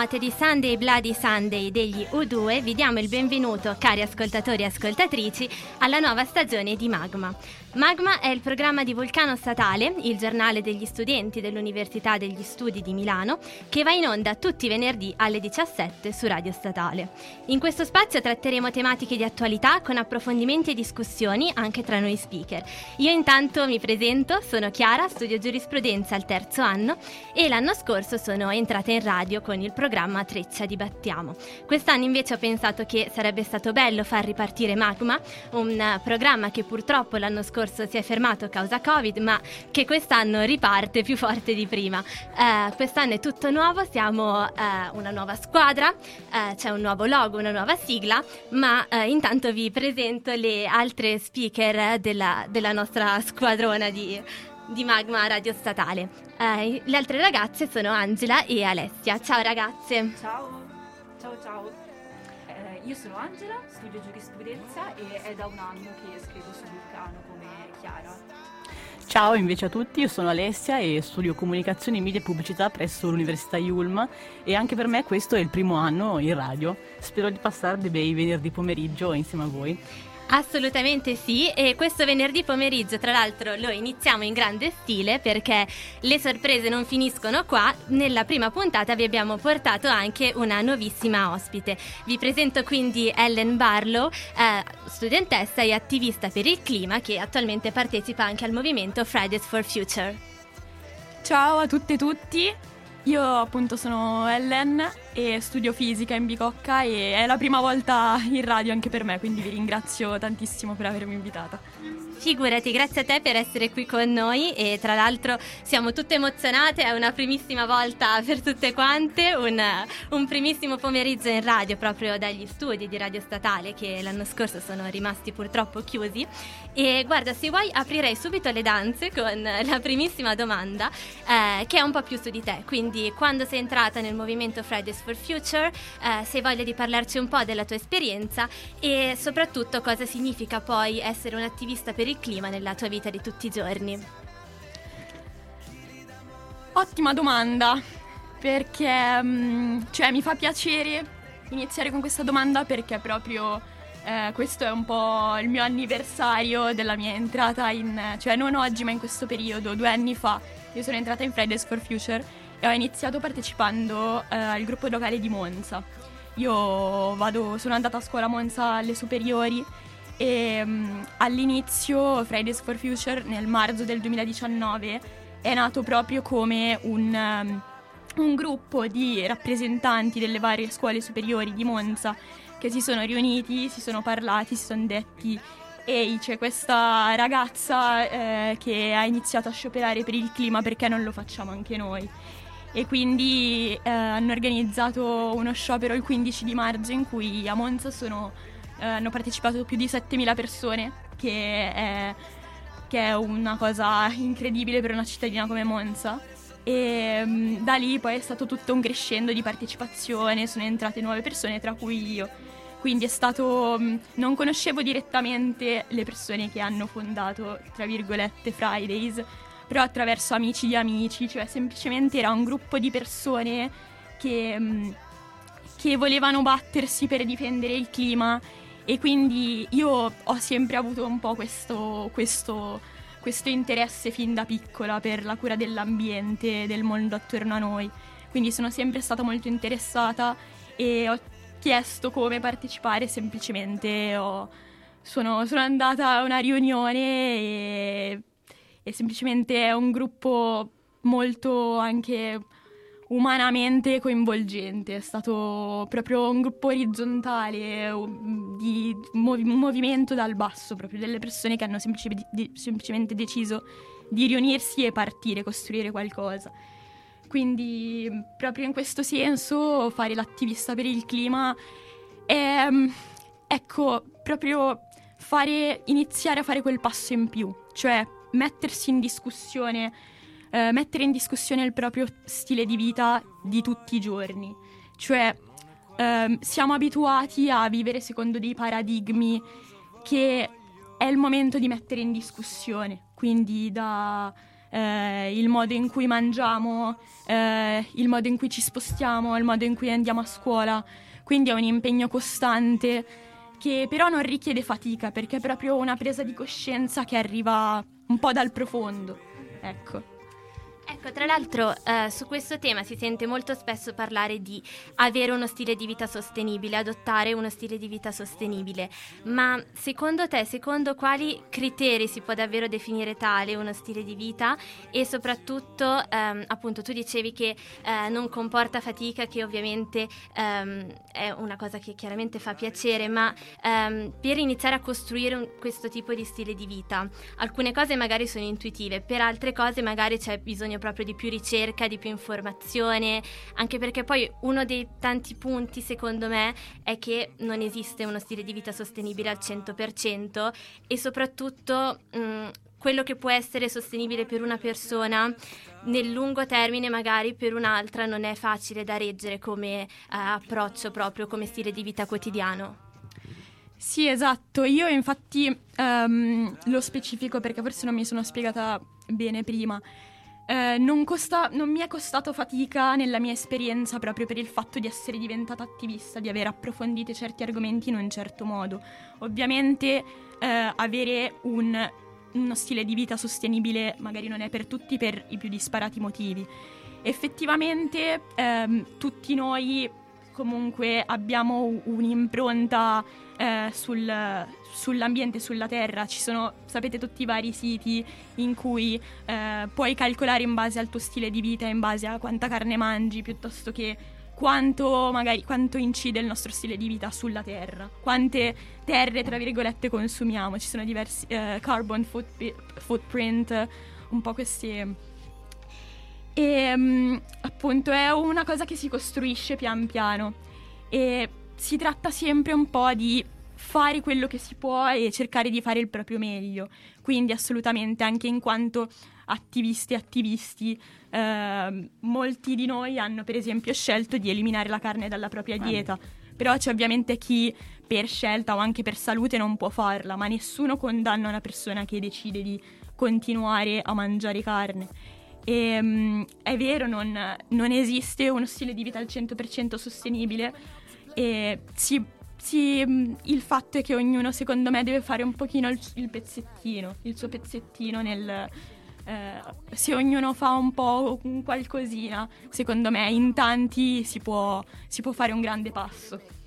Note di Sunday Bloody Sunday degli U2 vi diamo il benvenuto, cari ascoltatori e ascoltatrici, alla nuova stagione di Magma. Magma è il programma di Vulcano Statale, il giornale degli studenti dell'Università degli Studi di Milano, che va in onda tutti i venerdì alle 17 su Radio Statale. In questo spazio tratteremo tematiche di attualità con approfondimenti e discussioni anche tra noi speaker. Io intanto mi presento, sono Chiara, studio giurisprudenza al terzo anno e l'anno scorso sono entrata in radio con il programma Treccia Dibattiamo. Quest'anno invece ho pensato che sarebbe stato bello far ripartire Magma, un programma che purtroppo l'anno scorso scorso si è fermato a causa Covid, ma che quest'anno riparte più forte di prima. Eh, quest'anno è tutto nuovo, siamo eh, una nuova squadra, eh, c'è un nuovo logo, una nuova sigla, ma eh, intanto vi presento le altre speaker della, della nostra squadrona di, di Magma Radio Statale. Eh, le altre ragazze sono Angela e Alessia. Ciao ragazze. Ciao, ciao ciao. Eh, io sono Angela, studio giurisprudenza e è da un anno che scrivo su Vulcano come Chiara. Ciao invece a tutti, io sono Alessia e studio comunicazione, media e pubblicità presso l'Università Yulm e anche per me questo è il primo anno in radio. Spero di passare dei bei venerdì pomeriggio insieme a voi. Assolutamente sì e questo venerdì pomeriggio tra l'altro lo iniziamo in grande stile perché le sorprese non finiscono qua, nella prima puntata vi abbiamo portato anche una nuovissima ospite. Vi presento quindi Ellen Barlow, eh, studentessa e attivista per il clima che attualmente partecipa anche al movimento Fridays for Future. Ciao a tutte e tutti, io appunto sono Ellen e studio fisica in Bicocca e è la prima volta in radio anche per me, quindi vi ringrazio tantissimo per avermi invitata. Figurati, grazie a te per essere qui con noi e tra l'altro siamo tutte emozionate, è una primissima volta per tutte quante, un, un primissimo pomeriggio in radio proprio dagli studi di Radio Statale che l'anno scorso sono rimasti purtroppo chiusi e guarda, se vuoi aprirei subito le danze con la primissima domanda eh, che è un po' più su di te, quindi quando sei entrata nel movimento Fridays for Future, eh, se hai voglia di parlarci un po' della tua esperienza e soprattutto cosa significa poi essere un attivista per il clima nella tua vita di tutti i giorni? Ottima domanda, perché mm, cioè, mi fa piacere iniziare con questa domanda perché proprio eh, questo è un po' il mio anniversario della mia entrata in, cioè non oggi ma in questo periodo, due anni fa, io sono entrata in Fridays for Future e ho iniziato partecipando eh, al gruppo locale di Monza. Io vado, sono andata a scuola a Monza alle superiori e um, all'inizio Fridays for Future nel marzo del 2019 è nato proprio come un, um, un gruppo di rappresentanti delle varie scuole superiori di Monza che si sono riuniti, si sono parlati, si sono detti ehi c'è questa ragazza eh, che ha iniziato a scioperare per il clima perché non lo facciamo anche noi e quindi eh, hanno organizzato uno sciopero il 15 di marzo in cui a Monza sono eh, hanno partecipato più di 7.000 persone, che è, che è, una cosa incredibile per una cittadina come Monza. E um, da lì poi è stato tutto un crescendo di partecipazione, sono entrate nuove persone, tra cui io. Quindi è stato. Um, non conoscevo direttamente le persone che hanno fondato, tra virgolette, Fridays, però attraverso amici di amici, cioè semplicemente era un gruppo di persone che, um, che volevano battersi per difendere il clima e quindi io ho sempre avuto un po' questo, questo, questo interesse fin da piccola per la cura dell'ambiente, del mondo attorno a noi. Quindi sono sempre stata molto interessata e ho chiesto come partecipare, semplicemente ho, sono, sono, andata a una riunione e, e semplicemente è un gruppo molto anche umanamente coinvolgente, è stato proprio un gruppo orizzontale, di un movimento dal basso, proprio delle persone che hanno semplice- di- semplicemente deciso di riunirsi e partire, costruire qualcosa. Quindi proprio in questo senso fare l'attivista per il clima è, ecco, proprio fare, iniziare a fare quel passo in più, cioè mettersi in discussione eh, mettere in discussione il proprio stile di vita di tutti i giorni. Cioè, ehm, siamo abituati a vivere secondo dei paradigmi che è il momento di mettere in discussione, quindi da, eh, il modo in cui mangiamo, eh, il modo in cui ci spostiamo, il modo in cui andiamo a scuola. Quindi è un impegno costante che però non richiede fatica perché è proprio una presa di coscienza che arriva un po' dal profondo. Ecco. Ecco, tra l'altro eh, su questo tema si sente molto spesso parlare di avere uno stile di vita sostenibile, adottare uno stile di vita sostenibile, ma secondo te, secondo quali criteri si può davvero definire tale uno stile di vita? E soprattutto, ehm, appunto, tu dicevi che eh, non comporta fatica, che ovviamente ehm, è una cosa che chiaramente fa piacere, ma ehm, per iniziare a costruire un, questo tipo di stile di vita, alcune cose magari sono intuitive, per altre cose magari c'è bisogno proprio di più ricerca, di più informazione, anche perché poi uno dei tanti punti secondo me è che non esiste uno stile di vita sostenibile al 100% e soprattutto mh, quello che può essere sostenibile per una persona nel lungo termine magari per un'altra non è facile da reggere come uh, approccio proprio come stile di vita quotidiano. Sì, esatto. Io infatti um, lo specifico perché forse non mi sono spiegata bene prima. Eh, non, costa, non, mi è costato fatica nella mia esperienza proprio per il fatto di essere diventata attivista, di aver approfondito certi argomenti in un certo modo. Ovviamente eh, avere un, uno stile di vita sostenibile magari non è per tutti per i più disparati motivi. Effettivamente ehm, tutti noi comunque abbiamo un'impronta eh, sul, sull'ambiente, sulla terra. Ci sono, sapete, tutti i vari siti in cui eh, puoi calcolare in base al tuo stile di vita, in base a quanta carne mangi, piuttosto che quanto, magari, quanto incide il nostro stile di vita sulla terra, quante terre, tra virgolette, consumiamo. Ci sono diversi eh, carbon foot, footprint, un po' queste... E um, appunto è una cosa che si costruisce pian piano e si tratta sempre un po' di fare quello che si può e cercare di fare il proprio meglio. Quindi assolutamente anche in quanto attivisti e attivisti, eh, molti di noi hanno per esempio scelto di eliminare la carne dalla propria dieta. Però c'è ovviamente chi per scelta o anche per salute non può farla, ma nessuno condanna una persona che decide di continuare a mangiare carne. E, um, è vero, non, non, esiste uno stile di vita al 100% sostenibile e si sì, mm, il fatto è che ognuno secondo me deve fare un pochino il, il pezzettino, il suo pezzettino nel... Eh, se ognuno fa un po' un qualcosina, secondo me in tanti si può, si può fare un grande passo.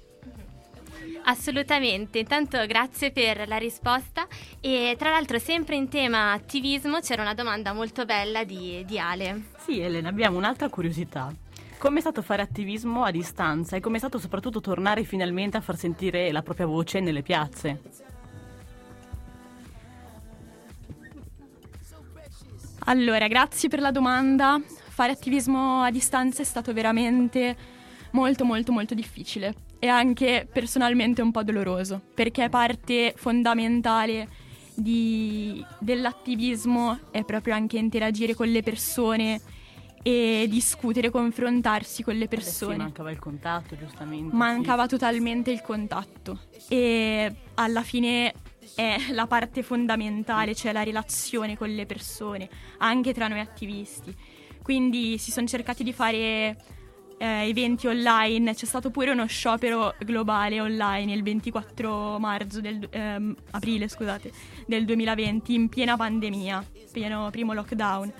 Assolutamente, intanto grazie per la risposta e tra l'altro sempre in tema attivismo c'era una domanda molto bella di, di Ale. Sì Elena, abbiamo un'altra curiosità. Come è stato fare attivismo a distanza e come è stato soprattutto tornare finalmente a far sentire la propria voce nelle piazze? Allora, grazie per la domanda. Fare attivismo a distanza è stato veramente molto molto molto difficile e anche personalmente un po' doloroso, perché parte fondamentale di, dell'attivismo è proprio anche interagire con le persone e discutere, confrontarsi con le persone. Eh sì, mancava il contatto, giustamente. Mancava sì. totalmente il contatto e alla fine è la parte fondamentale, cioè la relazione con le persone, anche tra noi attivisti. Quindi si sono cercati di fare eh, eventi online, c'è stato pure uno sciopero globale online il 24 marzo del, ehm, aprile, scusate, del 2020 in piena pandemia, pieno primo lockdown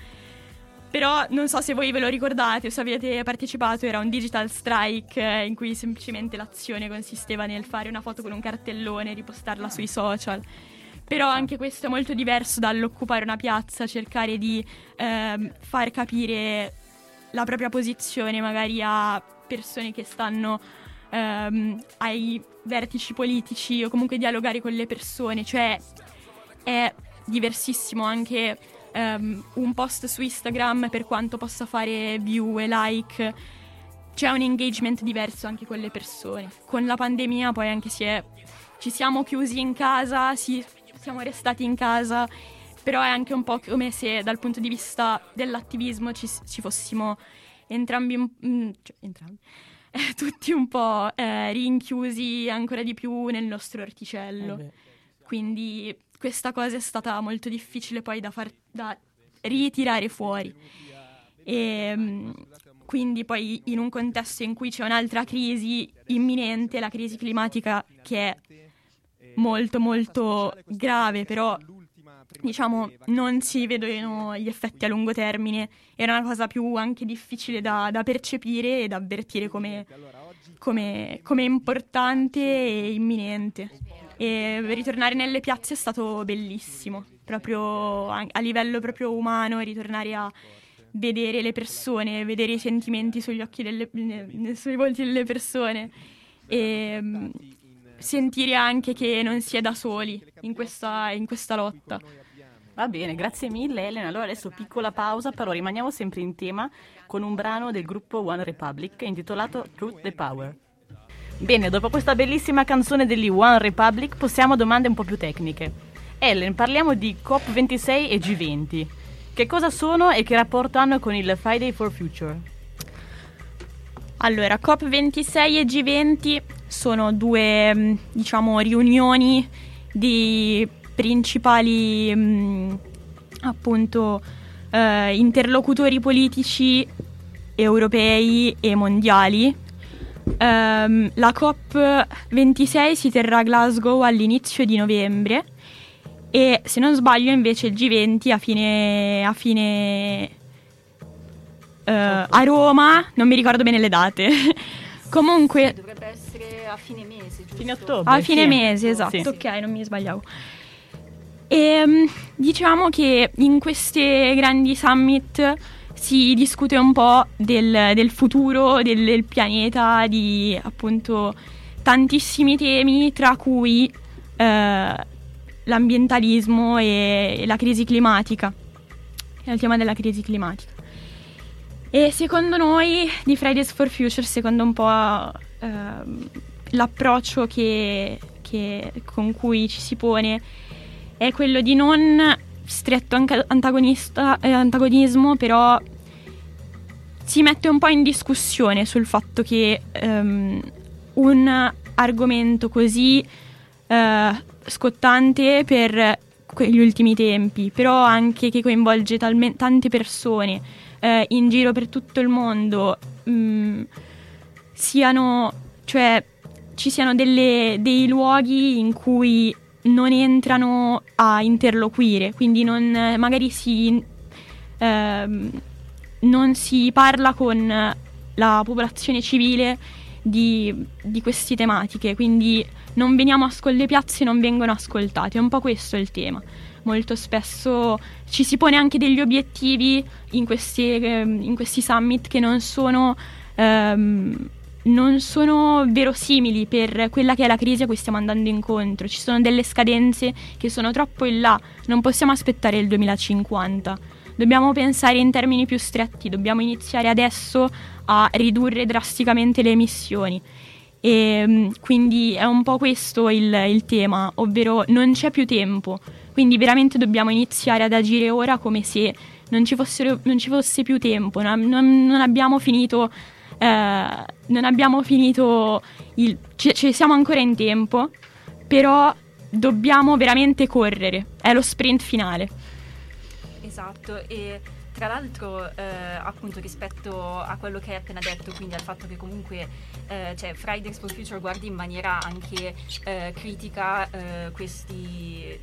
però non so se voi ve lo ricordate o se avete partecipato, era un digital strike eh, in cui semplicemente l'azione consisteva nel fare una foto con un cartellone e ripostarla sui social. Però anche questo è molto diverso dall'occupare una piazza, cercare di eh, far capire la propria posizione magari a persone che stanno ehm, ai vertici politici o comunque dialogare con le persone, cioè è diversissimo anche um, un post su Instagram per quanto possa fare view e like, c'è un engagement diverso anche con le persone. Con la pandemia poi anche si è, ci siamo chiusi in casa, si, siamo restati in casa, però è anche un po' come se dal punto di vista dell'attivismo ci, ci fossimo entrambi, mm, cioè, entrambi eh, tutti un po' eh, rinchiusi ancora di più nel nostro orticello. Eh Quindi questa cosa è stata molto difficile poi da, far, da ritirare fuori. E, mm, quindi poi in un contesto in cui c'è un'altra crisi imminente, la crisi climatica che è molto molto grave, però diciamo non si vedono gli effetti a lungo termine, era una cosa più anche difficile da, da percepire e da avvertire come, come, come importante e imminente. E ritornare nelle piazze è stato bellissimo, proprio a livello proprio umano, ritornare a vedere le persone, vedere i sentimenti sugli occhi delle, sui volti delle persone e mm, sentire anche che non si è da soli in questa, in questa lotta. Va bene, grazie mille Elena. Allora adesso piccola pausa, però rimaniamo sempre in tema con un brano del gruppo One Republic intitolato Truth the Power. Bene, dopo questa bellissima canzone degli One Republic possiamo a domande un po' più tecniche. Ellen, parliamo di COP26 e G20. Che cosa sono e che rapporto hanno con il Friday for Future? Allora, COP26 e G20 sono due, mm, diciamo, riunioni di principali, mh, mm, appunto, eh, interlocutori politici europei e mondiali. Um, la COP26 si terrà a Glasgow all'inizio di novembre e se non sbaglio invece il G20 a fine, a fine uh, a Roma, non mi ricordo bene le date. Comunque dovrebbe essere a fine mese, giusto? Fine ottobre. A fine sì. mese, esatto, sì. ok, non mi sbagliavo. E um, diciamo che in queste grandi summit si discute un po' del, del futuro del, del, pianeta, di appunto tantissimi temi, tra cui eh, l'ambientalismo e la crisi climatica, il tema della crisi climatica. E secondo noi di Fridays for Future, secondo un po' eh, l'approccio che, che, con cui ci si pone è quello di non stretto eh, antagonismo, però si mette un po' in discussione sul fatto che um, un argomento così uh, scottante per gli ultimi tempi, però anche che coinvolge talme- tante persone uh, in giro per tutto il mondo, um, siano, cioè, ci siano delle, dei luoghi in cui non entrano a interloquire, quindi non, magari si, eh, non si parla con la popolazione civile di, di queste tematiche, quindi non veniamo ascol- le piazze non vengono ascoltate, è un po' questo il tema. Molto spesso ci si pone anche degli obiettivi in questi, eh, in questi summit che non sono ehm, non sono verosimili per quella che è la crisi a cui stiamo andando incontro. Ci sono delle scadenze che sono troppo in là, non possiamo aspettare il 2050. Dobbiamo pensare in termini più stretti, dobbiamo iniziare adesso a ridurre drasticamente le emissioni. E mm, quindi è un po' questo il, il tema, ovvero non c'è più tempo. Quindi veramente dobbiamo iniziare ad agire ora come se non ci, fossero, non ci fosse più tempo, non, non, non abbiamo finito eh, non abbiamo finito il... ci, ci siamo ancora in tempo, però dobbiamo veramente correre, è lo sprint finale. Esatto, e tra l'altro, eh, appunto, rispetto a quello che hai appena detto, quindi al fatto che comunque eh, cioè, Fridays for Future guardi in maniera anche eh, critica eh, questi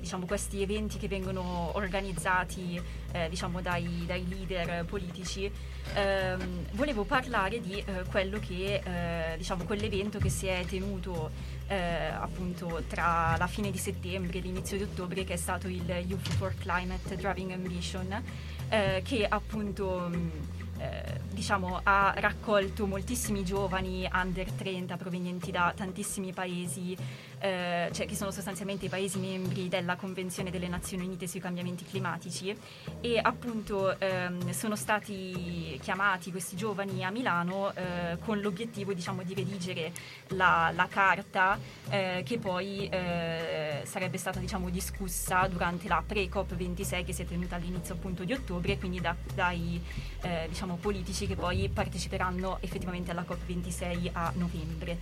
diciamo, questi eventi che vengono organizzati eh, diciamo, dai, dai, leader politici, ehm, volevo parlare di eh, quello che, eh, diciamo, quell'evento che si è tenuto eh, appunto tra la fine di settembre e l'inizio di ottobre, che è stato il Youth for Climate Driving Ambition, eh, che appunto... Mh, eh, diciamo, ha raccolto moltissimi giovani under 30 provenienti da tantissimi paesi eh, cioè che sono sostanzialmente i Paesi membri della Convenzione delle Nazioni Unite sui cambiamenti climatici e appunto ehm, sono stati chiamati questi giovani a Milano eh, con l'obiettivo diciamo, di redigere la, la carta eh, che poi eh, sarebbe stata diciamo, discussa durante la pre-COP26 che si è tenuta all'inizio appunto di ottobre, quindi da, dai eh, diciamo, politici che poi parteciperanno effettivamente alla COP26 a novembre.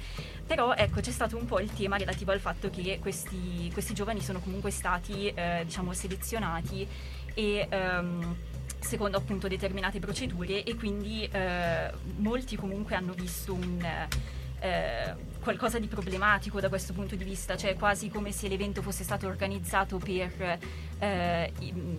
Però ecco c'è stato un po' il tema relativo al fatto che questi, questi giovani sono comunque stati eh, diciamo, selezionati e um, secondo appunto determinate procedure e quindi eh, molti comunque hanno visto un... Eh, qualcosa di problematico da questo punto di vista, cioè quasi come se l'evento fosse stato organizzato per eh,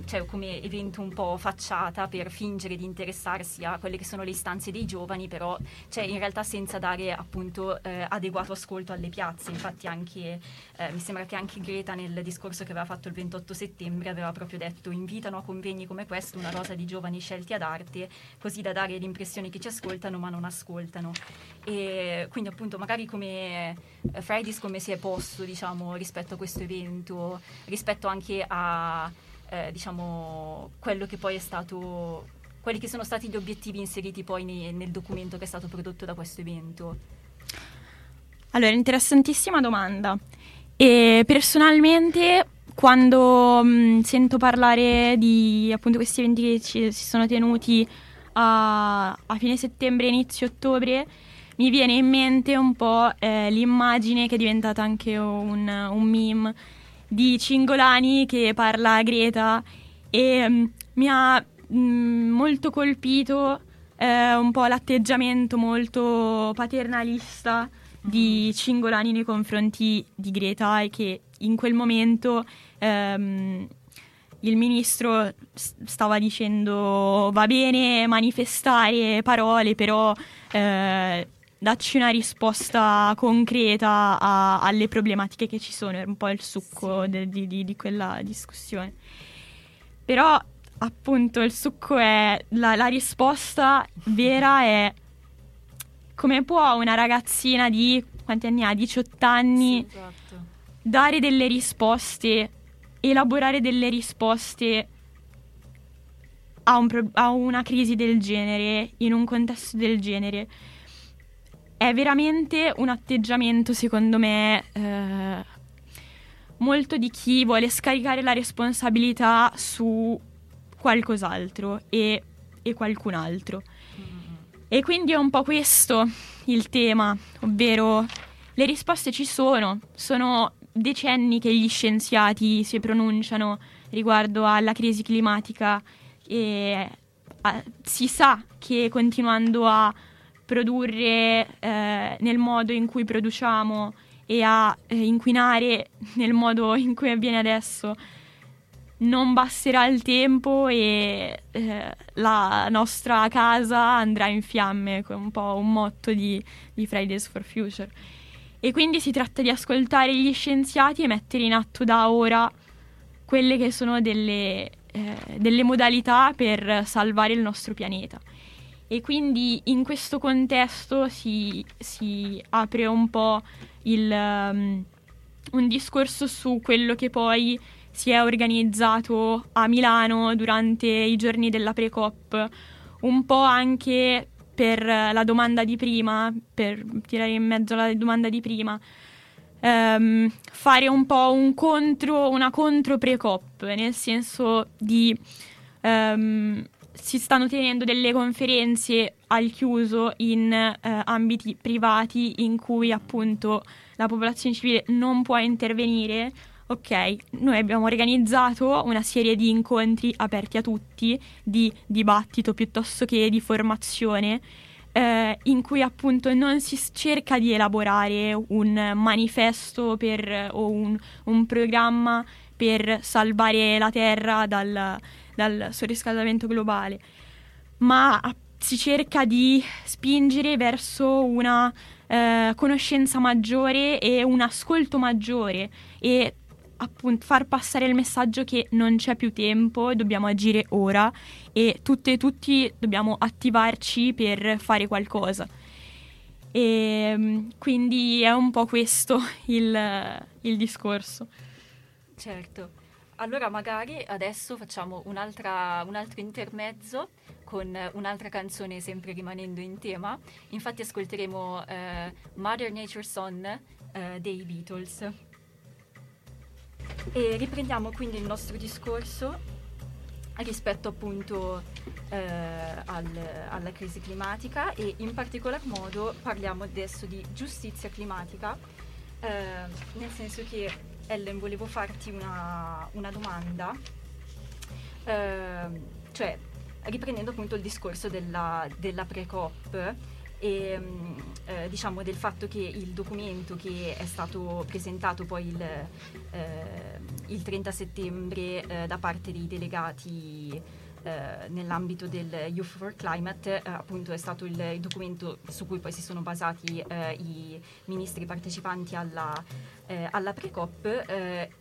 cioè come evento un po' facciata per fingere di interessarsi a quelle che sono le istanze dei giovani, però cioè, in realtà senza dare appunto eh, adeguato ascolto alle piazze. Infatti anche eh, mi sembra che anche Greta nel discorso che aveva fatto il 28 settembre aveva proprio detto invitano a convegni come questo una rosa di giovani scelti ad arte, così da dare l'impressione che ci ascoltano ma non ascoltano. E quindi appunto magari come eh, Fridays come si è posto diciamo rispetto a questo evento, rispetto anche a eh, diciamo, quello che poi è stato, quelli che sono stati gli obiettivi inseriti poi nei, nel documento che è stato prodotto da questo evento? Allora, interessantissima domanda. E personalmente quando mh, mm, sento parlare di appunto questi eventi che ci, si sono tenuti a, a, fine settembre, inizio ottobre, mi viene in mente un po' eh, l'immagine che è diventata anche un, un meme di Cingolani che parla a Greta e um, mi ha um, molto colpito eh, un po' l'atteggiamento molto paternalista di Cingolani nei confronti di Greta e che in quel momento ehm, il ministro stava dicendo va bene manifestare parole però eh, dacci una risposta concreta a, alle problematiche che ci sono, è un po' il succo sì. de, di, di, di, quella discussione. Però appunto il succo è la, la risposta vera è come può una ragazzina di quanti anni ha? 18 anni sì, esatto. dare delle risposte, elaborare delle risposte a, un a una crisi del genere, in un contesto del genere è veramente un atteggiamento, secondo me, eh, molto di chi vuole scaricare la responsabilità su qualcos'altro e, e qualcun altro. E quindi è un po' questo il tema, ovvero le risposte ci sono, sono decenni che gli scienziati si pronunciano riguardo alla crisi climatica e a, si sa che continuando a produrre eh, nel modo in cui produciamo e a eh, inquinare nel modo in cui avviene adesso non basterà il tempo e eh, la nostra casa andrà in fiamme, con un po' un motto di, di Fridays for Future. E quindi si tratta di ascoltare gli scienziati e mettere in atto da ora quelle che sono delle, eh, delle modalità per salvare il nostro pianeta. E quindi in questo contesto si, si apre un po' il, um, un discorso su quello che poi si è organizzato a Milano durante i giorni della pre-COP, un po' anche per la domanda di prima, per tirare in mezzo la domanda di prima, um, fare un po' un contro, una contro pre-COP, nel senso di um, si stanno tenendo delle conferenze al chiuso in eh, ambiti privati in cui appunto la popolazione civile non può intervenire. Ok, noi abbiamo organizzato una serie di incontri aperti a tutti, di dibattito piuttosto che di formazione, eh, in cui appunto non si cerca di elaborare un manifesto per, o un, un programma per salvare la Terra dal, dal surriscaldamento globale, ma si cerca di spingere verso una eh, conoscenza maggiore e un ascolto maggiore e appunto far passare il messaggio che non c'è più tempo, dobbiamo agire ora e tutte e tutti dobbiamo attivarci per fare qualcosa. E mm, quindi è un po' questo il, il discorso. Certo. Allora magari adesso facciamo un altro intermezzo con un'altra canzone sempre rimanendo in tema. Infatti ascolteremo eh, Mother Nature Son eh, dei Beatles. E riprendiamo quindi il nostro discorso rispetto appunto eh, al, alla crisi climatica e in particolar modo parliamo adesso di giustizia climatica, eh, nel senso che Ellen, volevo farti una, una domanda. Ehm, cioè riprendendo appunto il discorso della, della pre-COP e eh, diciamo del fatto che il documento che è stato presentato poi il, eh, il 30 settembre eh, da parte dei delegati eh, nell'ambito del Youth for Climate, eh, appunto è stato il, documento su cui poi si sono basati eh, i ministri partecipanti alla, alla pre-COP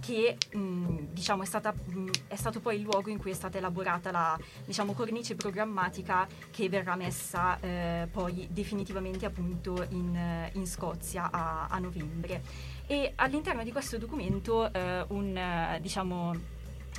che mh, diciamo, è, stata, mh, è, stato poi il luogo in cui è stata elaborata la diciamo, cornice programmatica che verrà messa eh, poi definitivamente appunto in, in Scozia a, a, novembre. E all'interno di questo documento eh, un, diciamo,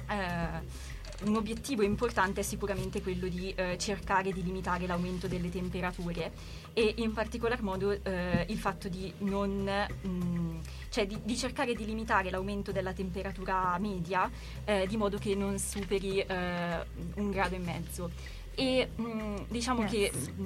eh, un obiettivo importante è sicuramente quello di eh, cercare di limitare l'aumento delle temperature e in particolar modo eh, il fatto di non mh, mm, cioè di, di, cercare di limitare l'aumento della temperatura media eh, di modo che non superi eh, un grado e mezzo e mh, mm, diciamo yes. che mh,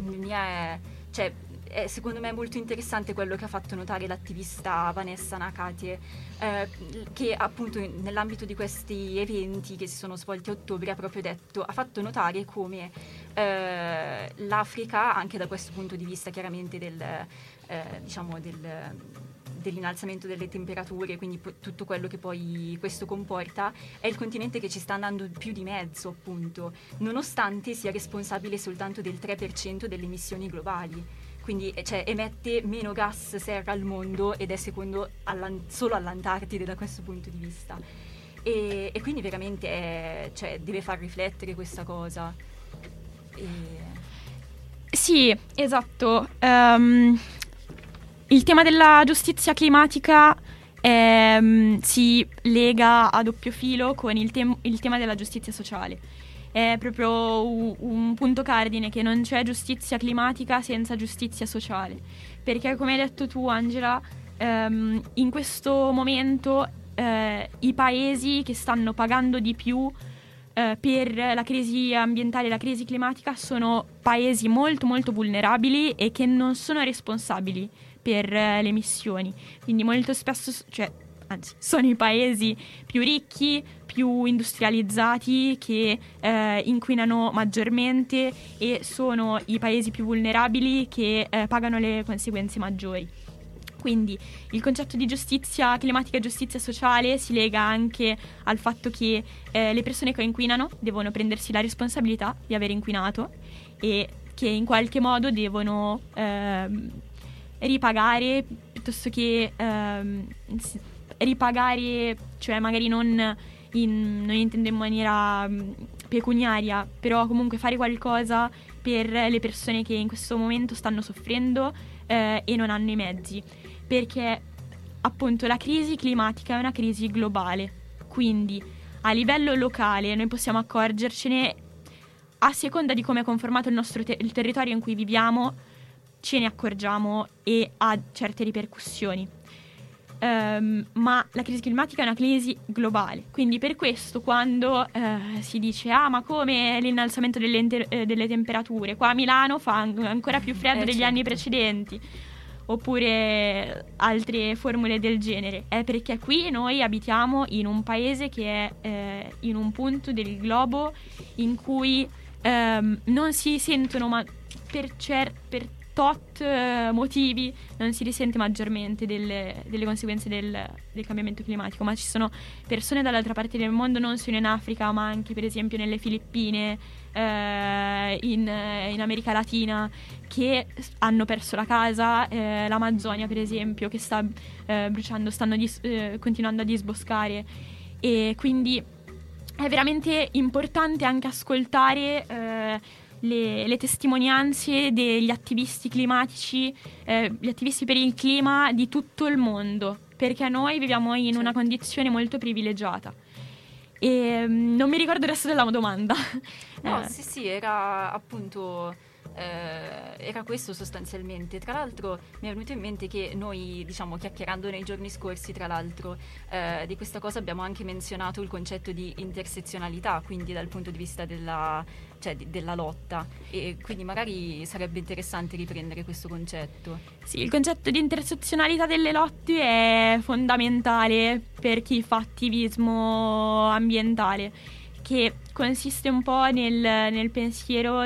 mm, mi è cioè è secondo me molto interessante quello che ha fatto notare l'attivista Vanessa Nakate, eh, che appunto nell'ambito di questi eventi che si sono svolti a ottobre ha proprio detto, ha fatto notare come eh, l'Africa, anche da questo punto di vista chiaramente del, eh, diciamo del dell'innalzamento delle temperature, quindi p- tutto quello che poi questo comporta, è il continente che ci sta andando più di mezzo, appunto, nonostante sia responsabile soltanto del 3% delle emissioni globali quindi eh, cioè, emette meno gas serra al mondo ed è secondo allan- solo all'Antartide da questo punto di vista. E, e quindi veramente è, cioè, deve far riflettere questa cosa. E... Sì, esatto. Um, il tema della giustizia climatica um, si lega a doppio filo con il, tem- il tema della giustizia sociale è proprio un, un punto cardine che non c'è giustizia climatica senza giustizia sociale. Perché come hai detto tu Angela, ehm, in questo momento eh, i paesi che stanno pagando di più eh, per la crisi ambientale e la crisi climatica sono paesi molto molto vulnerabili e che non sono responsabili per eh, le emissioni. Quindi molto spesso, cioè, anzi, sono i paesi più ricchi, più industrializzati che eh, inquinano maggiormente e sono i paesi più vulnerabili che eh, pagano le conseguenze maggiori. Quindi il concetto di giustizia climatica e giustizia sociale si lega anche al fatto che eh, le persone che inquinano devono prendersi la responsabilità di aver inquinato e che in qualche modo devono ehm, ripagare piuttosto che ehm, ripagare, cioè magari non in, non intendo in maniera mm, pecuniaria, però comunque fare qualcosa per le persone che in questo momento stanno soffrendo eh, e non hanno i mezzi, perché appunto la crisi climatica è una crisi globale, quindi a livello locale noi possiamo accorgercene a seconda di come è conformato il nostro te- il territorio in cui viviamo, ce ne accorgiamo e ha certe ripercussioni. Um, ma la crisi climatica è una crisi globale, quindi per questo quando uh, si dice ah ma come l'innalzamento delle, inter- eh, delle temperature, qua a Milano fa an- ancora più freddo eh, degli certo. anni precedenti, oppure altre formule del genere, è perché qui noi abitiamo in un paese che è eh, in un punto del globo in cui ehm, non si sentono ma per, cer- per tot eh, motivi non si risente maggiormente delle, delle conseguenze del, del, cambiamento climatico, ma ci sono persone dall'altra parte del mondo, non solo in Africa, ma anche per esempio nelle Filippine, eh, in, in, America Latina, che hanno perso la casa, eh, l'Amazzonia per esempio, che sta eh, bruciando, stanno dis- eh, continuando a disboscare. E quindi è veramente importante anche ascoltare eh, le, le testimonianze degli attivisti climatici, eh, gli attivisti per il clima di tutto il mondo, perché noi viviamo in una certo. condizione molto privilegiata. E mm, non mi ricordo il resto della domanda. No, eh. sì, sì, era appunto eh, era questo sostanzialmente. Tra l'altro mi è venuto in mente che noi, diciamo, chiacchierando nei giorni scorsi, tra l'altro, eh, di questa cosa abbiamo anche menzionato il concetto di intersezionalità, quindi dal punto di vista della, cioè, di, della lotta e quindi magari sarebbe interessante riprendere questo concetto. Sì, il concetto di intersezionalità delle lotte è fondamentale per chi fa attivismo ambientale, che consiste un po' nel, nel pensiero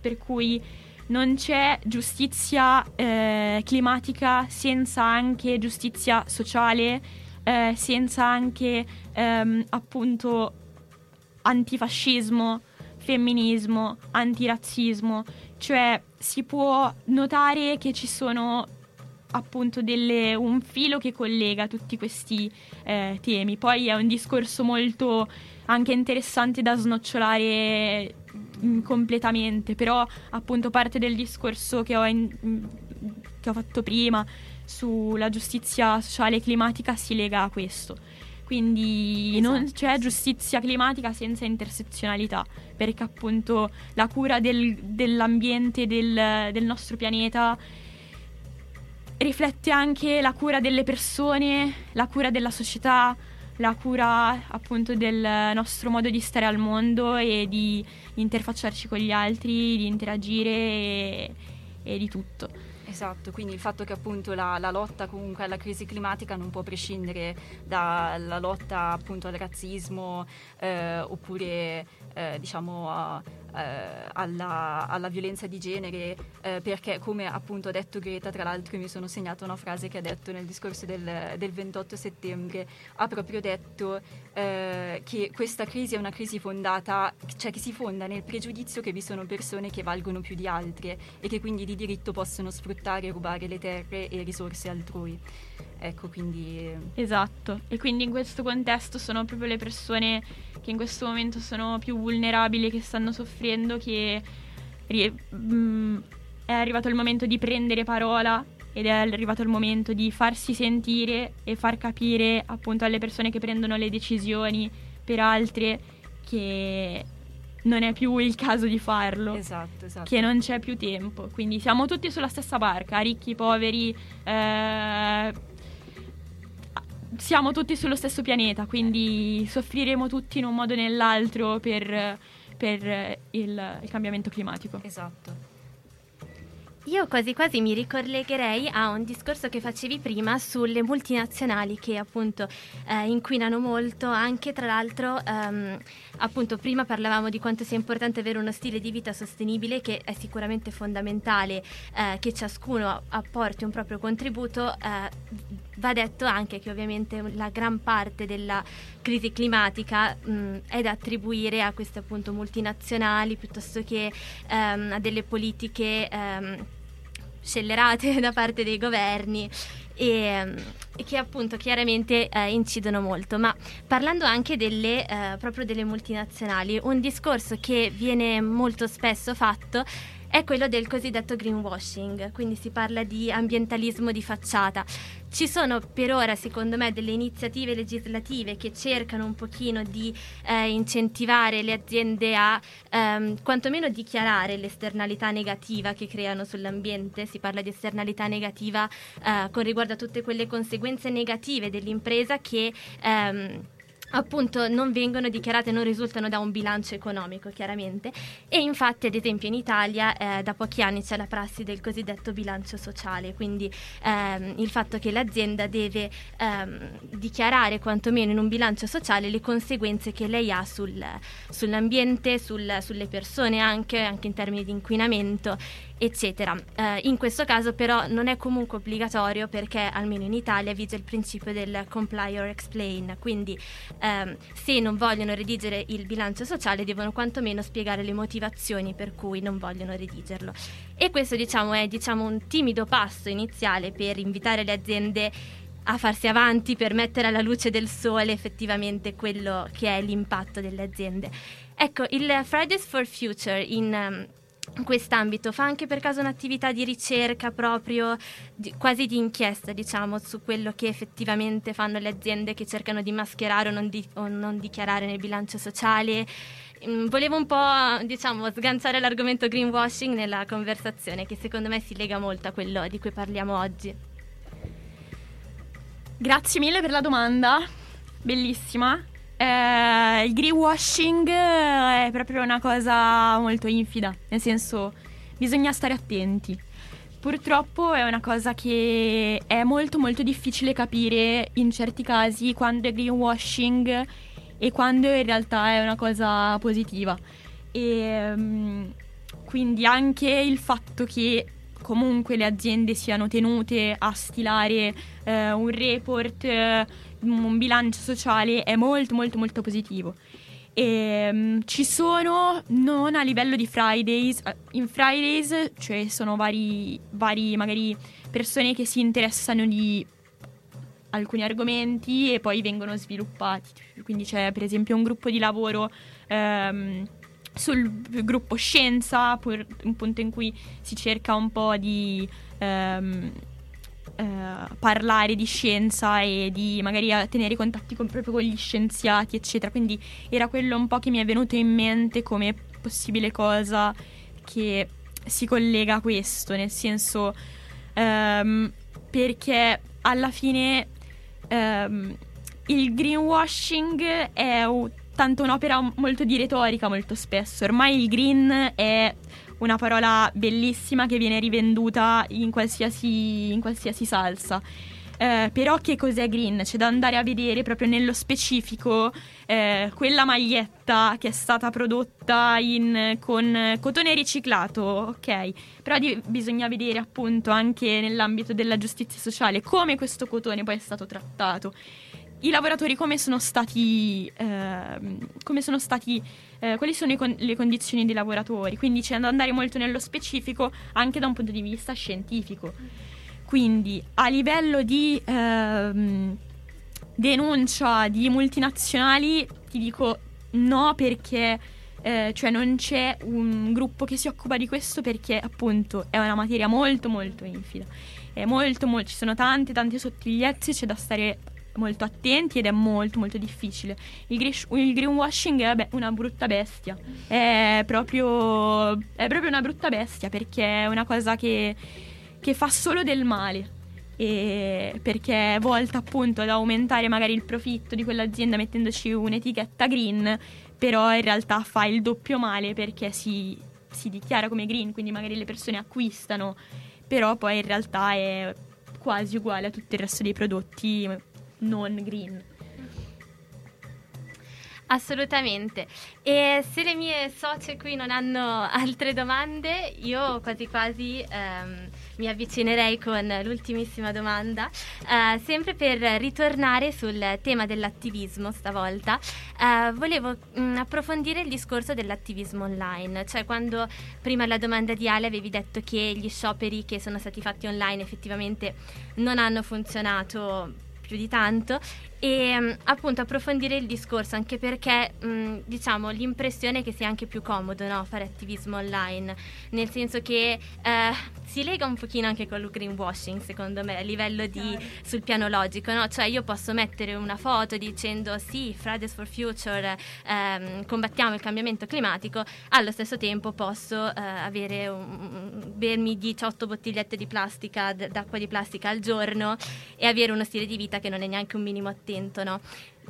per cui non c'è giustizia eh, climatica senza anche giustizia sociale, eh, senza anche ehm, appunto antifascismo, femminismo, antirazzismo, cioè si può notare che ci sono appunto delle, un filo che collega tutti questi eh, temi. Poi è un discorso molto anche interessante da snocciolare Mm, completamente, però appunto parte del discorso che ho, in, mm, che ho fatto prima sulla giustizia sociale e climatica si lega a questo. Quindi esatto. non c'è giustizia climatica senza intersezionalità, perché appunto la cura del, dell'ambiente, del, del nostro pianeta riflette anche la cura delle persone, la cura della società, la cura appunto del nostro modo di stare al mondo e di interfacciarci con gli altri, di interagire e, e di tutto. Esatto, quindi il fatto che appunto la, la, lotta comunque alla crisi climatica non può prescindere dalla lotta appunto al razzismo eh, oppure eh, diciamo a, alla, alla, violenza di genere, eh, perché come appunto ha detto Greta, tra l'altro mi sono segnata una frase che ha detto nel discorso del, del 28 settembre, ha proprio detto eh, che questa crisi è una crisi fondata, cioè che si fonda nel pregiudizio che vi sono persone che valgono più di altre e che quindi di diritto possono sfruttare e rubare le terre e risorse altrui. Ecco, quindi... Esatto, e quindi in questo contesto sono proprio le persone che in questo momento sono più vulnerabili, che stanno soffrendo, che mm, è arrivato il momento di prendere parola ed è arrivato il momento di farsi sentire e far capire appunto alle persone che prendono le decisioni per altre che non è più il caso di farlo. Esatto, esatto. Che non c'è più tempo. Quindi siamo tutti sulla stessa barca, ricchi, poveri, eh, siamo tutti sullo stesso pianeta, quindi soffriremo tutti in un modo o nell'altro per, per il, il cambiamento climatico. Esatto. Io quasi quasi mi ricollegherei a un discorso che facevi prima sulle multinazionali che appunto eh, inquinano molto, anche tra l'altro ehm, appunto prima parlavamo di quanto sia importante avere uno stile di vita sostenibile che è sicuramente fondamentale eh, che ciascuno apporti un proprio contributo. Eh, va detto anche che ovviamente la gran parte della crisi climatica mh, è da attribuire a queste appunto multinazionali piuttosto che ehm, a delle politiche ehm, scellerate da parte dei governi e, che appunto chiaramente eh, incidono molto. Ma parlando anche delle, eh, proprio delle multinazionali, un discorso che viene molto spesso fatto è quello del cosiddetto greenwashing, quindi si parla di ambientalismo di facciata. Ci sono per ora, secondo me, delle iniziative legislative che cercano un pochino di eh, incentivare le aziende a ehm, quantomeno dichiarare l'esternalità negativa che creano sull'ambiente. Si parla di esternalità negativa eh, con riguardo a tutte quelle conseguenze negative dell'impresa che ehm, appunto non vengono dichiarate, non risultano da un bilancio economico chiaramente. E infatti ad esempio in Italia eh, da pochi anni c'è la prassi del cosiddetto bilancio sociale, quindi ehm, il fatto che l'azienda deve ehm, dichiarare quantomeno in un bilancio sociale le conseguenze che lei ha sul, sull'ambiente, sul, sulle persone anche, anche in termini di inquinamento eccetera. Eh, in questo caso però non è comunque obbligatorio perché almeno in Italia vige il principio del comply or explain, quindi ehm, se non vogliono redigere il bilancio sociale devono quantomeno spiegare le motivazioni per cui non vogliono redigerlo. E questo diciamo è diciamo, un timido passo iniziale per invitare le aziende a farsi avanti per mettere alla luce del sole effettivamente quello che è l'impatto delle aziende. Ecco, il Fridays for Future in um, quest'ambito fa anche per caso un'attività di ricerca proprio di, quasi di inchiesta diciamo su quello che effettivamente fanno le aziende che cercano di mascherare o non, di, o non dichiarare nel bilancio sociale mm, volevo un po', diciamo, sganciare l'argomento greenwashing nella conversazione, che secondo me si lega molto a quello di cui parliamo oggi. Grazie mille per la domanda, bellissima. Eh, il greenwashing è proprio una cosa molto infida, nel senso bisogna stare attenti. Purtroppo è una cosa che è molto molto difficile capire in certi casi quando è greenwashing e quando in realtà è una cosa positiva. E um, quindi anche il fatto che comunque le aziende siano tenute a stilare eh, un report, eh, un bilancio sociale è molto molto molto positivo. E, um, ci sono non a livello di Fridays, eh, in Fridays cioè sono vari, vari magari persone che si interessano di alcuni argomenti e poi vengono sviluppati. Quindi c'è per esempio un gruppo di lavoro ehm, sul gruppo scienza, un punto in cui si cerca un po' di ehm, eh, parlare di scienza e di magari tenere contatti con, proprio con gli scienziati, eccetera. Quindi era quello un po' che mi è venuto in mente come possibile cosa che si collega a questo, nel senso ehm, perché alla fine ehm, il greenwashing è tanto un'opera molto di retorica molto spesso. Ormai il green è una parola bellissima che viene rivenduta in qualsiasi, in qualsiasi salsa. Eh, però che cos'è green? C'è da andare a vedere proprio nello specifico eh, quella maglietta che è stata prodotta in, con cotone riciclato, ok? Però di, bisogna vedere appunto anche nell'ambito della giustizia sociale come questo cotone poi è stato trattato. I lavoratori come sono stati, eh, come sono stati eh, quali sono con- le condizioni dei lavoratori, quindi c'è da andare molto nello specifico anche da un punto di vista scientifico. Quindi a livello di ehm, denuncia di multinazionali ti dico no perché eh, cioè non c'è un gruppo che si occupa di questo perché appunto è una materia molto molto infida. È molto, molto, ci sono tante tante sottigliezze, c'è da stare molto attenti ed è molto molto difficile. Il, grish, il greenwashing è beh, una brutta bestia, è proprio, è proprio una brutta bestia perché è una cosa che che fa solo del male. E perché è volta appunto ad aumentare magari il profitto di quell'azienda mettendoci un'etichetta green, però in realtà fa il doppio male perché si, si dichiara come green, quindi magari le persone acquistano, però poi in realtà è quasi uguale a tutto il resto dei prodotti non green. Assolutamente. E se le mie socie qui non hanno altre domande, io quasi quasi ehm, mi avvicinerei con l'ultimissima domanda, eh, sempre per ritornare sul tema dell'attivismo stavolta. Eh, volevo mh, mm, approfondire il discorso dell'attivismo online, cioè quando prima alla domanda di Ale avevi detto che gli scioperi che sono stati fatti online effettivamente non hanno funzionato più di tanto e mm, appunto approfondire il discorso anche perché mh, mm, diciamo l'impressione che sia anche più comodo no, fare attivismo online. Nel senso che eh, si lega un pochino anche con il greenwashing secondo me a livello di sul piano logico no? cioè io posso mettere una foto dicendo sì Fridays for Future ehm, combattiamo il cambiamento climatico allo stesso tempo posso eh, avere un, bermi 18 bottigliette di plastica d'acqua di plastica al giorno e avere uno stile di vita che non è neanche un minimo attento, no?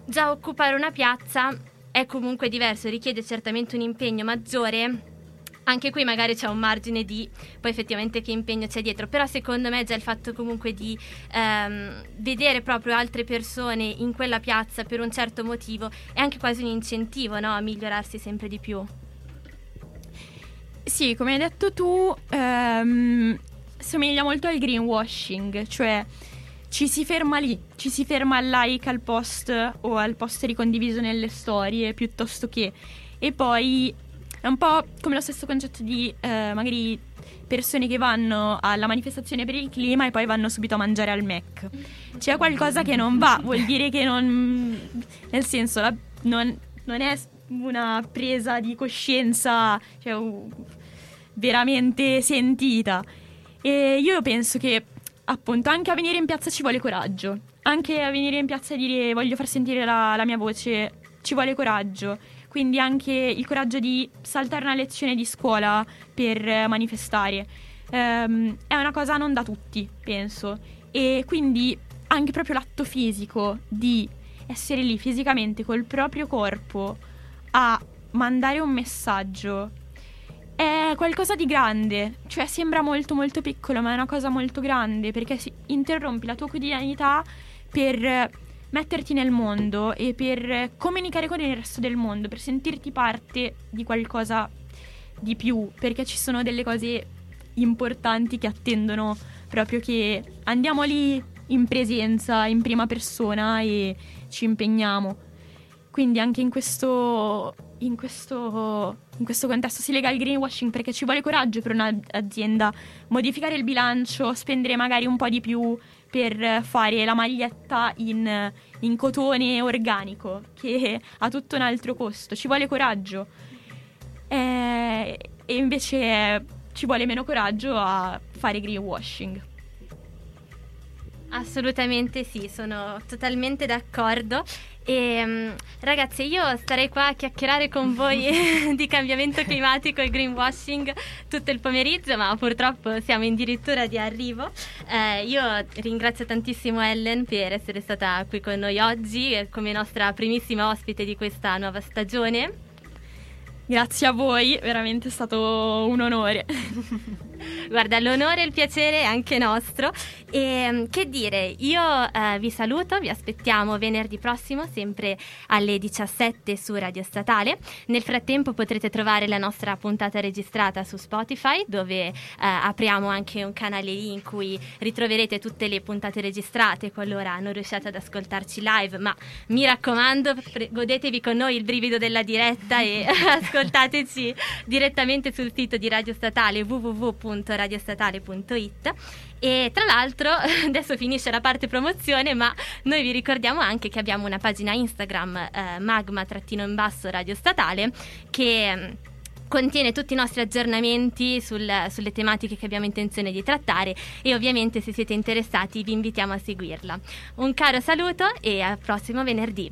Già occupare una piazza è comunque diverso, richiede certamente un impegno maggiore. Anche qui magari c'è un margine di poi effettivamente che impegno c'è dietro, però secondo me già il fatto comunque di ehm, vedere proprio altre persone in quella piazza per un certo motivo è anche quasi un incentivo no? a migliorarsi sempre di più. Sì, come hai detto tu, ehm, somiglia molto al greenwashing, cioè ci si ferma lì, ci si ferma al like al post o al post ricondiviso nelle storie piuttosto che... E poi è un po' come lo stesso concetto di eh, magari persone che vanno alla manifestazione per il clima e poi vanno subito a mangiare al Mac. C'è qualcosa che non va, vuol dire che non... nel senso, la, non, non, è una presa di coscienza cioè, veramente sentita. E io penso che appunto, anche a venire in piazza ci vuole coraggio. Anche a venire in piazza e dire voglio far sentire la, la mia voce ci vuole coraggio. Quindi anche il coraggio di saltare una lezione di scuola per manifestare. Um, è una cosa non da tutti, penso, e quindi anche proprio l'atto fisico di essere lì fisicamente col proprio corpo a mandare un messaggio è qualcosa di grande, cioè sembra molto molto piccolo, ma è una cosa molto grande perché interrompi la tua quotidianità per metterti nel mondo e per comunicare con il resto del mondo, per sentirti parte di qualcosa di più, perché ci sono delle cose importanti che attendono proprio che andiamo lì in presenza, in prima persona e ci impegniamo. Quindi anche in questo, in questo, in questo contesto si lega al greenwashing perché ci vuole coraggio per un'azienda modificare il bilancio, spendere magari un po' di più per fare la maglietta in, in cotone organico che ha tutto un altro costo. Ci vuole coraggio. E, e invece ci vuole meno coraggio a fare greenwashing. Assolutamente sì, sono totalmente d'accordo. E mm, ragazzi, io starei qua a chiacchierare con voi di cambiamento climatico e greenwashing tutto il pomeriggio, ma purtroppo siamo addirittura di arrivo. Eh, io ringrazio tantissimo Ellen per essere stata qui con noi oggi eh, come nostra primissima ospite di questa nuova stagione. Grazie a voi, veramente è stato un onore. Guarda, l'onore e il piacere è anche nostro. E mm, che dire, io eh, vi saluto, vi aspettiamo venerdì prossimo, sempre alle 17 su Radio Statale. Nel frattempo potrete trovare la nostra puntata registrata su Spotify, dove eh, apriamo anche un canale in cui ritroverete tutte le puntate registrate qualora non riusciate ad ascoltarci live. Ma mi raccomando, pre- godetevi con noi il brivido della diretta e ascoltateci direttamente sul sito di Radio Statale www www.radiostatale.it e tra l'altro adesso finisce la parte promozione ma noi vi ricordiamo anche che abbiamo una pagina Instagram eh, magma-in-basso Radio Statale che mm, contiene tutti i nostri aggiornamenti sul, sulle tematiche che abbiamo intenzione di trattare e ovviamente se siete interessati vi invitiamo a seguirla. Un caro saluto e al prossimo venerdì.